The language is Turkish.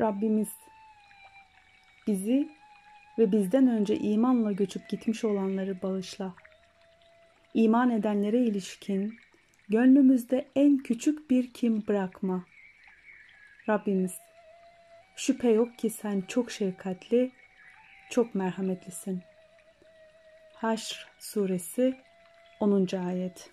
Rabbimiz bizi ve bizden önce imanla göçüp gitmiş olanları bağışla. İman edenlere ilişkin gönlümüzde en küçük bir kim bırakma. Rabbimiz şüphe yok ki sen çok şefkatli, çok merhametlisin. Haşr suresi 10. ayet